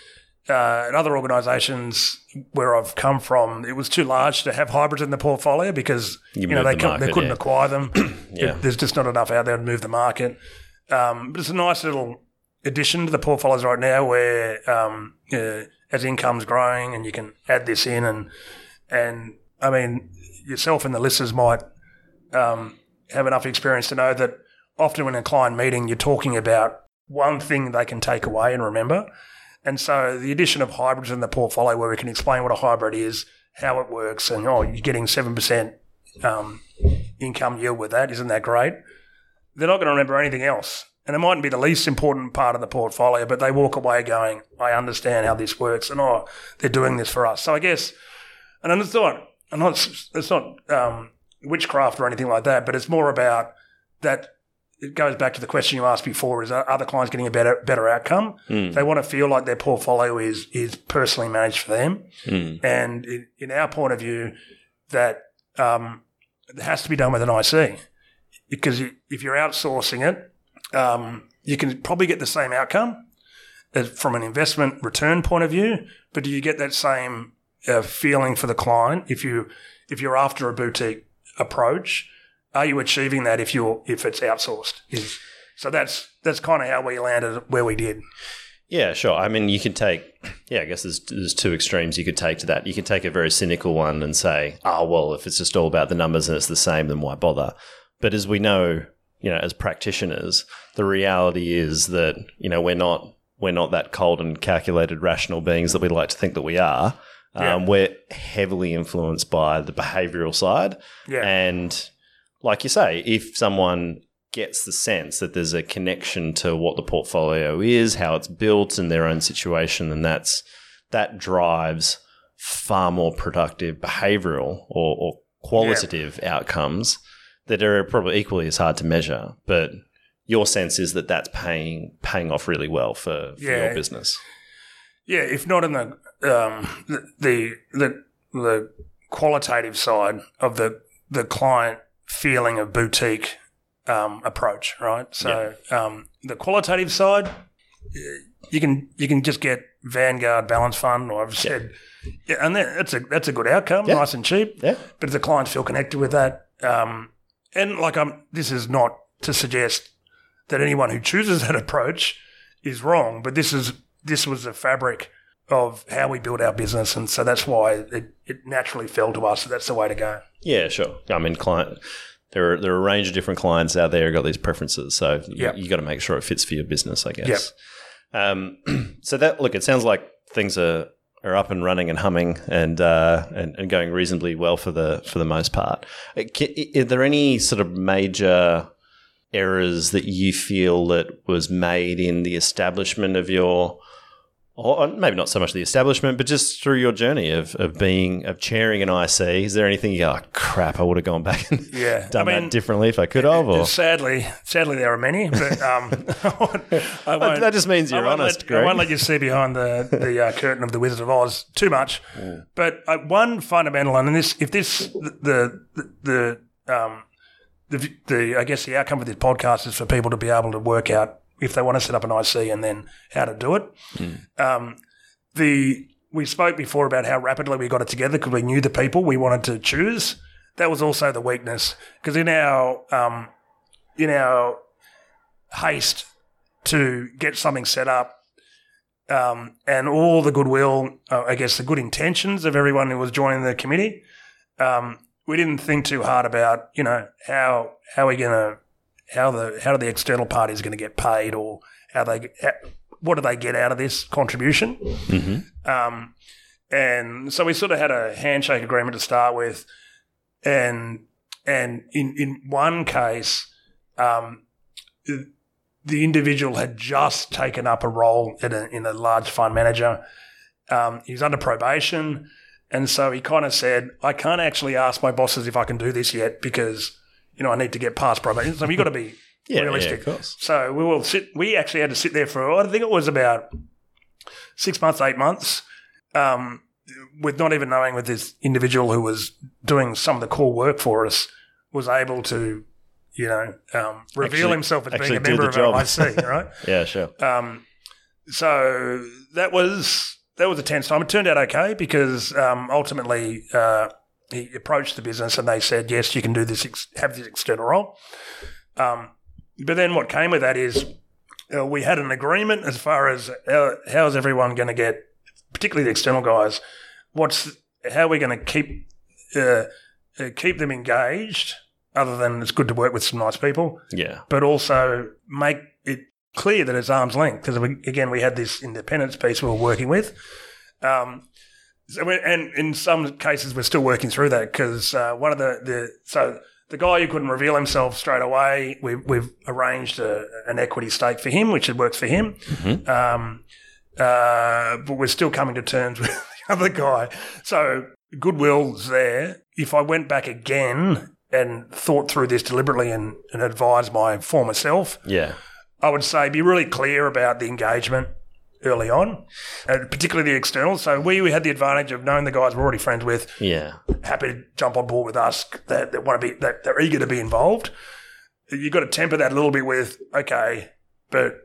uh, in other organisations where I've come from, it was too large to have hybrids in the portfolio because
You
you, know they,
the
couldn't- they couldn't
yeah.
acquire them. [CLEARS THROAT]
Yeah.
It- there's just not enough out there to move the market. Um, but it's a nice little addition to the portfolios right now, where um, uh, as income's growing and you can add this in, and and I mean yourself and the listeners might um, have enough experience to know that often when a client meeting, you're talking about one thing they can take away and remember. And so the addition of hybrids in the portfolio where we can explain what a hybrid is, how it works, and oh, you're getting 7% um, income yield with that. Isn't that great? They're not going to remember anything else. And it mightn't be the least important part of the portfolio, but they walk away going, I understand how this works, and oh, they're doing this for us. So I guess, and it's not, I'm it's not um, witchcraft or anything like that, but it's more about that. It goes back to the question you asked before: is are other clients getting a better better outcome? They want to feel like their portfolio is is personally managed for them, and in, in our point of view, that um, it has to be done with an IC because if you're outsourcing it, um, you can probably get the same outcome from an investment return point of view, but do you get that same uh, feeling for the client if you if you're after a boutique approach? Are you achieving that if you're if it's outsourced? Is, so that's that's kind of how we landed where we did.
Yeah, sure. I mean, you can take, yeah, I guess there's, there's two extremes you could take to that. You could take a very cynical one and say, oh, well, if it's just all about the numbers and it's the same, then why bother? But as we know, you know, as practitioners, the reality is that you know we're not we're not that cold and calculated, rational beings that we like to think that we are.
Yeah.
Um, we're heavily influenced by the behavioral side,
Yeah.
and like you say, if someone gets the sense that there's a connection to what the portfolio is, how it's built, and their own situation, then that's that drives far more productive behavioral or, or qualitative outcomes that are probably equally as hard to measure. But your sense is that that's paying paying off really well for, for
Yeah.
your business.
Yeah, if not in the um, the, the the the qualitative side of the the client feeling of boutique um, approach, right? So um, the qualitative side, you can you can just get Vanguard Balance Fund, or I've said, yeah, and that, that's a that's a good outcome,
Yeah.
nice and cheap.
Yeah.
But if the clients feel connected with that, um, and like I'm, this is not to suggest that anyone who chooses that [LAUGHS] approach is wrong, but this is this was the fabric of how we build our business, and so that's why it, it naturally fell to us. that That's the way to go.
Yeah, sure. I mean, client. There are, there are a range of different clients out there who got these preferences, so you,
Yep.
you got to make sure it fits for your business, I guess. Um, [CLEARS THROAT] so that look, it sounds like things are, are up and running and humming and, uh, and and going reasonably well for the for the most part. Uh, Are there any sort of major errors that you feel that was made in the establishment of your or maybe not so much the establishment, but just through your journey of, of being of chairing an IC. Is there anything you go, oh, crap, I would have gone back and
Yeah, [LAUGHS]
done
I mean,
that differently if I could have? Or
Sadly, sadly, there are many, but um, [LAUGHS] I won't,
that just means you're honest,
let,
Greg.
I won't let you see behind the the uh, curtain of the Wizard of Oz too much. But uh, one fundamental, and this, if this the the the um the, the I guess the outcome of this podcast is for people to be able to work out if they want to set up an IC and then how to do it. Um, the we spoke before about how rapidly we got it together because we knew the people we wanted to choose. That was also the weakness because in our um, in our haste to get something set up um, and all the goodwill, uh, I guess the good intentions of everyone who was joining the committee, um, we didn't think too hard about you know how how we going to how the how are the external parties going to get paid or how they how, what do they get out of this contribution. Um, and so we sort of had a handshake agreement to start with, and and in in one case, um, the individual had just taken up a role in a, in a large fund manager. Um, he was under probation, and so he kind of said, "I can't actually ask my bosses if I can do this yet because you know I need to get past probation." So you've got to be [LAUGHS]
yeah,
realistic.
yeah.
So we will sit. We actually had to sit there for I think it was about six months, eight months, um, with not even knowing with this individual who was doing some of the core work for us was able to, you know, um, reveal
Actually-
himself as being a member of
job.
IC, [LAUGHS] right?
Yeah, sure.
Um, so that was that was a tense time. It turned out okay because um, ultimately uh, he approached the business and they said, "Yes, you can do this. Ex- have this external role." Um, but then what came with that is uh, we had an agreement as far as how, how's everyone going to get, particularly the external guys. What's how are we going to keep uh, uh, keep them engaged? Other than it's good to work with some nice people
Yeah.
but also make it clear that it's arm's length because again we had this independence piece we were working with um, so and in some cases we're still working through that because uh, one of the, the so the guy who couldn't reveal himself straight away we, we've arranged a, an equity stake for him which it works for him. Um, uh, but we're still coming to terms [LAUGHS] with the other guy. So goodwill's there. If I went back again and thought through this deliberately and, and advised my former self,
Yeah.
I would say be really clear about the engagement early on, and particularly the external. So we, we had the advantage of knowing the guys we're already friends with,
Yeah.
happy to jump on board with us, that, that want to be, that they're eager to be involved. You've got to temper that a little bit with, okay, but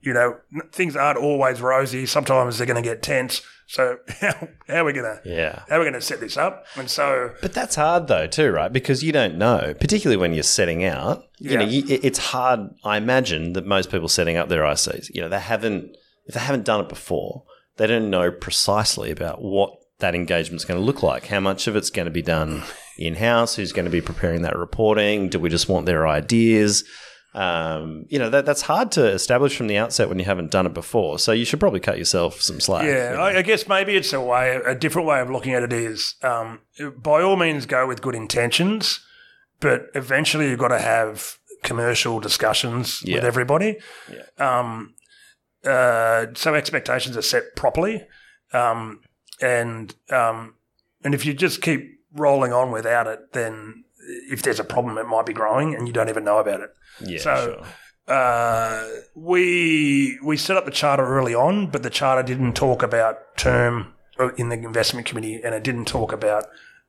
you know, things aren't always rosy. Sometimes they're going to get tense. So [LAUGHS] how, how are we going to,
Yeah.
how are we going to set this up? And so,
But that's hard though, too, right? Because you don't know, particularly when you're setting out. You know, you, it's hard. I imagine that most people setting up their ICs, you know, they haven't if they haven't done it before, they don't know precisely about what that engagement's going to look like. How much of it's going to be done in house? Who's going to be preparing that reporting? Do we just want their ideas? Um, you know that that's hard to establish from the outset when you haven't done it before. So you should probably cut yourself some slack.
Yeah,
you know.
I, I guess maybe it's a way, a different way of looking at it is, um, by all means, go with good intentions, but eventually you've got to have commercial discussions
Yeah.
with everybody. Um, uh, so expectations are set properly, um, and um, and if you just keep rolling on without it, then if there's a problem, it might be growing, and you don't even know about it.
yeah,
so-
sure.
Uh, we we set up the charter early on, but the charter didn't talk about term in the investment committee, and it didn't talk about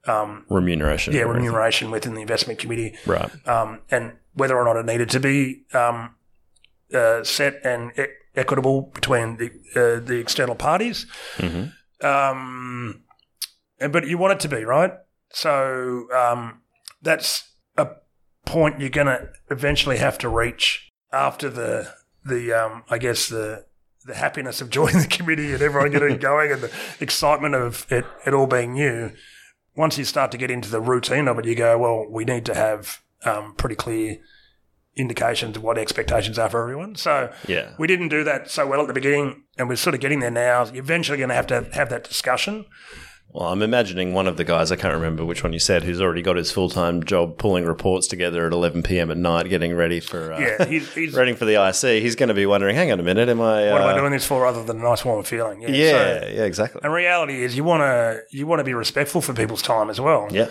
um,
remuneration.
yeah remuneration within the investment committee,
Right.
um, and whether or not it needed to be um, uh, set and e- equitable between the uh, the external parties.
hmm
Um, and, but you want it to be right. So um, that's a point you're going to eventually have to reach after the the um, I guess the the happiness of [LAUGHS] joining the committee and everyone getting [LAUGHS] going and the excitement of it, it all being new. Once you start to get into the routine of it, you go, well, we need to have um, pretty clear indications of what expectations are for everyone. So
Yeah.
we didn't do that so well at the beginning, and we're sort of getting there now. You're eventually going to have to have that discussion.
Well, I'm imagining one of the guys, I can't remember which one you said, who's already got his full time job pulling reports together at 11 p.m. at night, getting ready for uh,
Yeah, he's, he's
ready for the IC. He's going to be wondering, hang on a minute, am I? Uh,
what am I doing this for other than a nice warm feeling? Yeah.
Yeah,
So,
yeah, exactly.
and reality is, you want to you want to be respectful for people's time as well.
Yeah,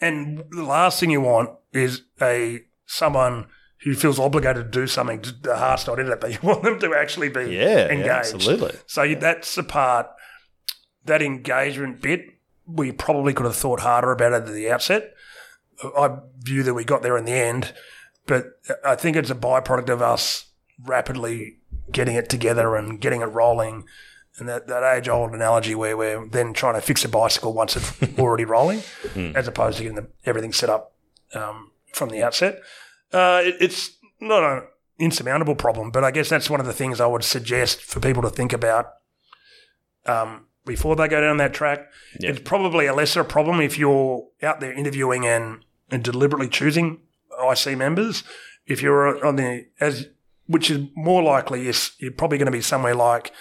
And the last thing you want is a someone who feels obligated to do something. The heart's not in it, but you [LAUGHS] want them to actually be
yeah,
engaged.
yeah, absolutely.
So you- that's the part, that engagement bit, we probably could have thought harder about it at the outset. I view that we got there in the end, but I think it's a byproduct of us rapidly getting it together and getting it rolling. And that, that age old analogy where we're then trying to fix a bicycle once it's [LAUGHS] already rolling, as opposed to getting the, everything set up um, from the outset. Uh, it, it's not an insurmountable problem, but I guess that's one of the things I would suggest for people to think about um, before they go down that track.
Yeah.
It's probably a lesser problem if you're out there interviewing and, and deliberately choosing IC members. If you're on the as which is more likely is you're probably going to be somewhere like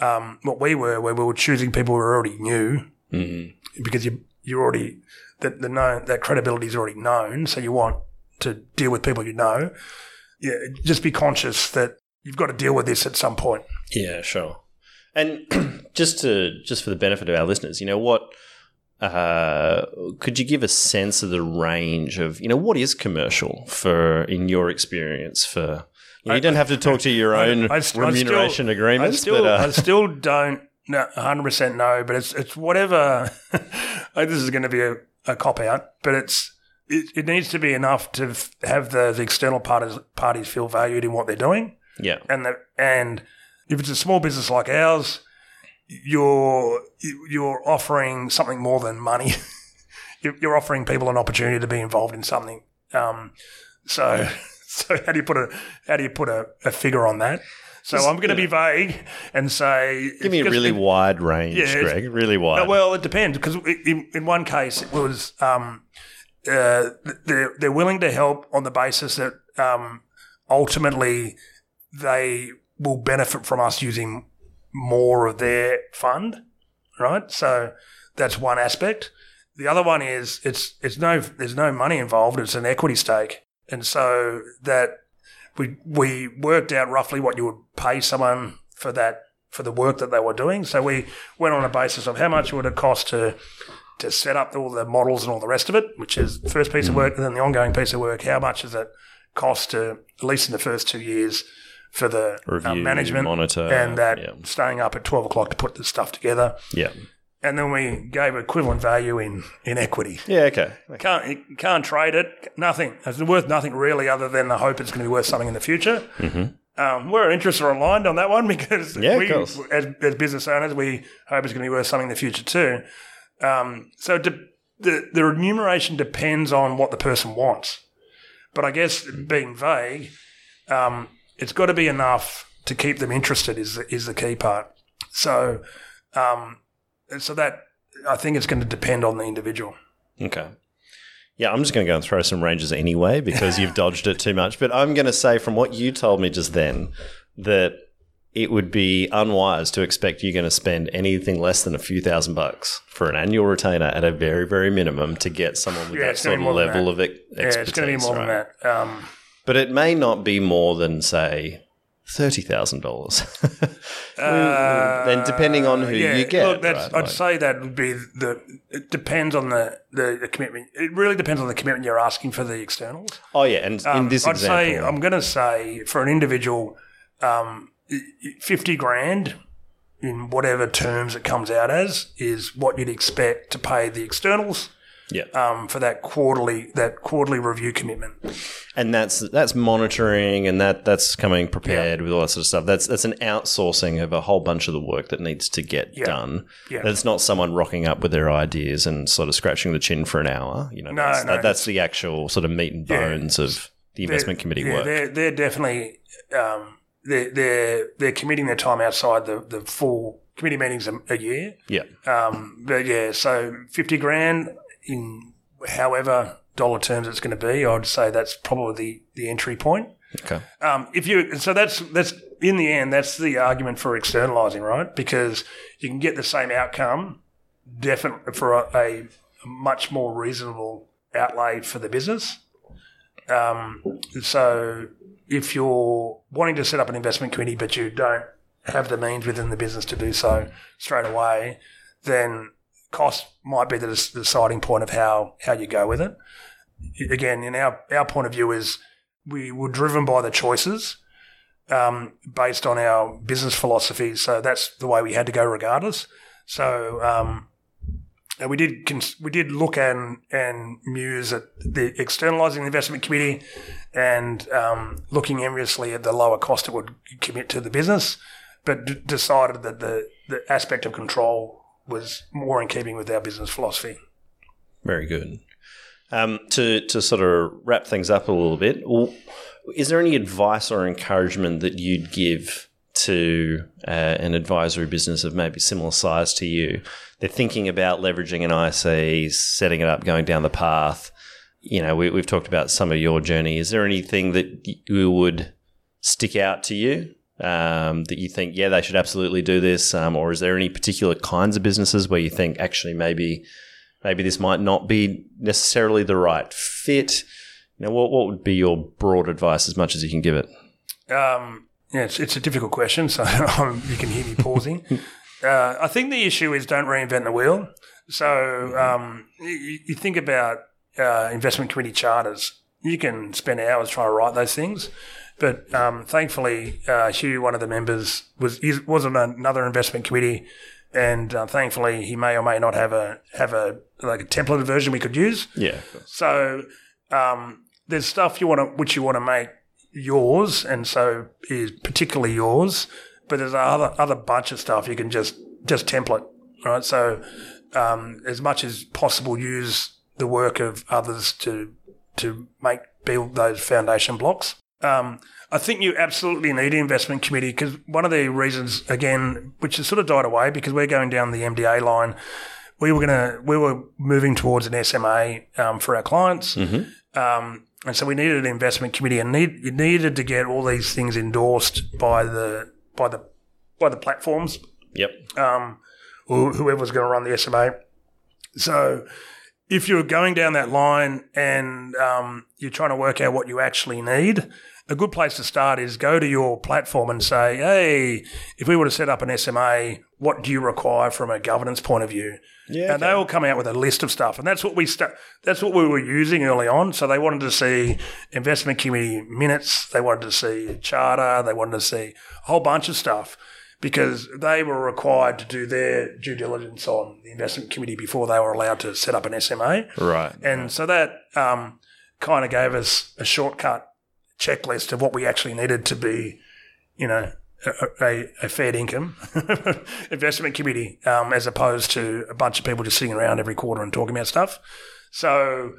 um, what we were, where we were choosing people who are already knew
hmm
because you you already that the known that credibility is already known, so you want to deal with people you know. Yeah, just be conscious that you've got to deal with this at some point.
Yeah, sure. And [CLEARS THROAT] just to just for the benefit of our listeners, you know what? Uh, could you give a sense of the range of you know what is commercial for in your experience for you, know, you don't have to talk to your own
I I
remuneration
still-
agreements,
I still,
but uh,
I still don't 100% know, but it's it's whatever. [LAUGHS] This is going to be a, a cop out, but it's it, it needs to be enough to f- have the, the external parties parties feel valued in what they're doing.
yeah,
and the, and if it's a small business like ours, you're you're offering something more than money. [LAUGHS] You're you're offering people an opportunity to be involved in something. Um, so [LAUGHS] so how do you put a how do you put a, a figure on that? So I'm going to be vague and say
give me a really
it-
wide range,
Yeah,
Greg. Really wide.
well, it depends because in, in one case it was um, uh, they're they're willing to help on the basis that um, ultimately they will benefit from us using more of their fund, right? So that's one aspect. The other one is it's it's no there's no money involved. It's an equity stake, and so that we we worked out roughly what you would pay someone for that for the work that they were doing. So we went on a basis of how much would it cost to to set up all the models and all the rest of it, which is the first piece of work, and then the ongoing piece of work. How much does it cost to at least in the first two years for the uh, management
monitor,
and that
yeah.
staying up at twelve o'clock to put the stuff together,
yeah,
and then we gave equivalent value in in equity.
yeah, okay,
Can't you can't trade it. Nothing. It's worth nothing really, other than the hope it's going to be worth something in the future. Um, we're interested or aligned on that one [LAUGHS] because
Mm-hmm. Yeah,
we, as, as business owners, we hope it's going to be worth something in the future too. Um, so de- the the remuneration depends on what the person wants, but I guess being vague, um, it's got to be enough to keep them interested. Is the, is the key part. So, um, so that I think it's going to depend on the individual.
okay. Yeah, I'm just going to go and throw some ranges anyway because you've dodged it too much. But I'm going to say, from what you told me just then, that it would be unwise to expect you're going to spend anything less than a few thousand bucks for an annual retainer at a very, very minimum to get someone with
Yeah,
that sort of level of ex-
Yeah,
expertise.
it's going to be more
right?
than that. Um,
But it may not be more than, say, thirty thousand dollars. [LAUGHS] then, depending on who
Uh, yeah,
you get,
look,
right?
I'd
Like-
say that would be the. It depends on the, the, the commitment. It really depends on the commitment you're asking for the externals.
oh yeah, and in
Um,
this
I'd
example,
say I'm going to say for an individual, um, i- i- fifty grand in whatever terms it comes out as is what you'd expect to pay the externals
yeah,
um, for that quarterly that quarterly review commitment.
and that's that's monitoring, and that that's coming prepared with all that sort of stuff. That's that's an outsourcing of a whole bunch of the work that needs to get
Yeah.
done.
Yeah.
That's not someone rocking up with their ideas and sort of scratching the chin for an hour. You know,
No,
that's,
no.
that, that's the actual sort of meat and
Yeah.
bones of the investment committee
yeah,
work.
They're, they're definitely um, they're, they're they're committing their time outside the, the full committee meetings a, a year.
Yeah,
Um, but yeah, so fifty grand in however dollar terms it's going to be, I'd say that's probably the, the entry point.
okay,
Um, if you so that's that's in the end that's the argument for externalizing, right? Because you can get the same outcome, definitely for a, a much more reasonable outlay for the business. Um, so if you're wanting to set up an investment committee but you don't have the means within the business to do so straight away, then cost might be the deciding point of how how you go with it. Again, in our our point of view is we were driven by the choices um, based on our business philosophy. So that's the way we had to go, regardless. So um, we did cons- we did look and and muse at the externalising the investment committee and um, looking enviously at the lower cost it would commit to the business, but d- decided that the the aspect of control was more in keeping with our business philosophy.
very good. Um, to to sort of wrap things up a little bit, is there any advice or encouragement that you'd give to uh, an advisory business of maybe similar size to you? They're thinking about leveraging an IC, setting it up, going down the path. You know, we, we've talked about some of your journey. Is there anything that you would stick out to you um, that you think, yeah, they should absolutely do this? Um, or is there any particular kinds of businesses where you think actually maybe maybe this might not be necessarily the right fit? Know, what, what would be your broad advice as much as you can give it?
Um, yeah, it's, it's a difficult question, so [LAUGHS] you can hear me pausing. uh, I think the issue is don't reinvent the wheel. So um, you, you think about uh, investment committee charters. You can spend hours trying to write those things, but um, thankfully, uh, Hugh, one of the members, was was on another investment committee, and uh, thankfully, he may or may not have a have a like a templated version we could use.
Yeah.
So um, there's stuff you want to, which you want to make yours, and so is particularly yours. But there's other other bunch of stuff you can just just template, right? So um, as much as possible, use the work of others to to make build those foundation blocks. Um, I think you absolutely need an investment committee because one of the reasons, again, which has sort of died away because we're going down the MDA line, we were gonna we were moving towards an SMA um, for our clients, um, and so we needed an investment committee, and need you needed to get all these things endorsed by the by the by the platforms
Yep.
um, or whoever was going to run the SMA. So if you're going down that line and um, you're trying to work out what you actually need, a good place to start is go to your platform and say, hey, if we were to set up an SMA, what do you require from a governance point of view?
Yeah.
And they all come out with a list of stuff, and that's what we sta- that's what we were using early on. So they wanted to see investment committee minutes, they wanted to see a charter, they wanted to see a whole bunch of stuff because they were required to do their due diligence on the investment committee before they were allowed to set up an SMA.
Right.
And so that um, kind of gave us a shortcut checklist of what we actually needed to be, you know, a, a, fair income [LAUGHS] investment committee, um, as opposed to a bunch of people just sitting around every quarter and talking about stuff. So,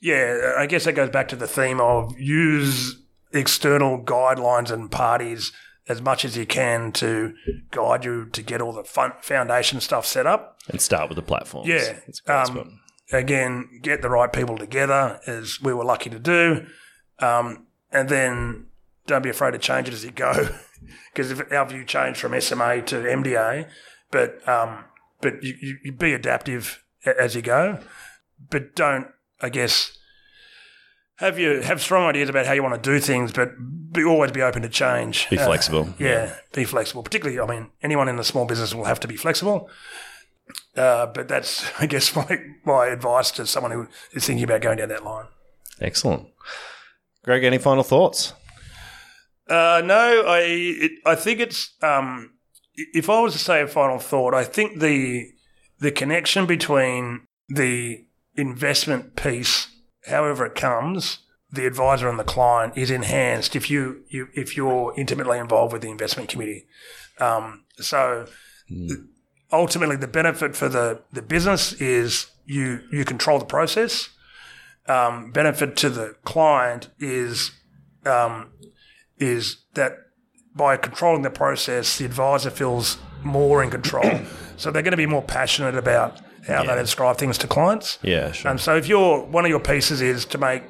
yeah, I guess that goes back to the theme of use external guidelines and parties as much as you can to guide you to get all the fun, foundation stuff set up.
And start with the platforms.
Yeah.
That's a great
Um, again, get the right people together, as we were lucky to do, um, and then don't be afraid to change it as you go, [LAUGHS] because if our view changed from SMA to MDA, but um, but you, you, you be adaptive as you go, but don't, I guess, have you have strong ideas about how you want to do things, but be always be open to change.
Be
Uh,
flexible.
yeah, be flexible. Particularly, I mean, anyone in the small business will have to be flexible. Uh, but that's, [LAUGHS] I guess, my my advice to someone who is thinking about going down that line.
Excellent. Greg, any final thoughts?
Uh, no, I it, I think it's um, if I was to say a final thought, I think the the connection between the investment piece, however it comes, the advisor and the client is enhanced if you, you if you're intimately involved with the investment committee. Um, so ultimately, the benefit for the the business is you you control the process. Um, benefit to the client is um, is that by controlling the process, the advisor feels more in control. [CLEARS THROAT] so they're going to be more passionate about how they describe things to clients.
Yeah, sure.
And so if your one of your pieces is to make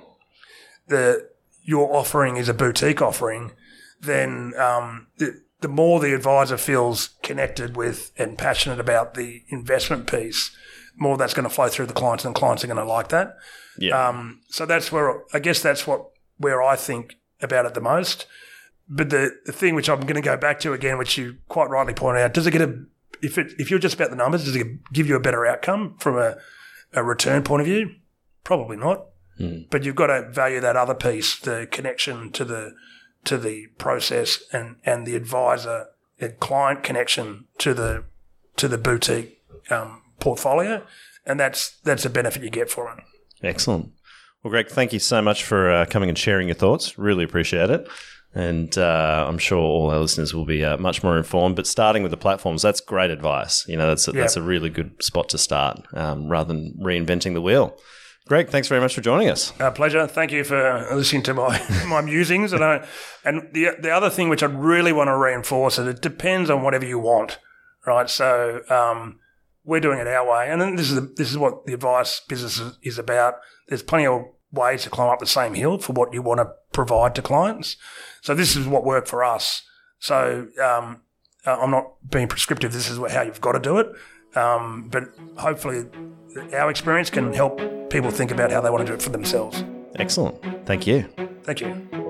the your offering is a boutique offering, then um, the, the more the advisor feels connected with and passionate about the investment piece, more that's going to flow through the clients, and clients are going to like that.
yeah.
Um, so that's where I guess that's what where I think about it the most. But the, the thing which I'm going to go back to again, which you quite rightly pointed out, does it get a if it if you're just about the numbers, does it give you a better outcome from a, a return point of view? Probably not. But you've got to value that other piece, the connection to the to the process and, and the advisor and client connection to the to the boutique um, portfolio, and that's that's a benefit you get for it.
Excellent. Well, Greg, thank you so much for uh, coming and sharing your thoughts. Really appreciate it. And uh, I'm sure all our listeners will be uh, much more informed. But starting with the platforms, that's great advice. You know, that's a, that's a really good spot to start um, rather than reinventing the wheel. Greg, thanks very much for joining us.
Uh, pleasure. Thank you for listening to my, [LAUGHS] my musings. And, I, and the, the other thing which I really want to reinforce is it depends on whatever you want, right? So um, we're doing it our way. And then this is, the, this is what the advice business is, is about. There's plenty of ways to climb up the same hill for what you want to provide to clients. So this is what worked for us. So um, uh, I'm not being prescriptive. This is how you've got to do it. Um, but hopefully our experience can help people think about how they want to do it for themselves.
Excellent. Thank you.
Thank you.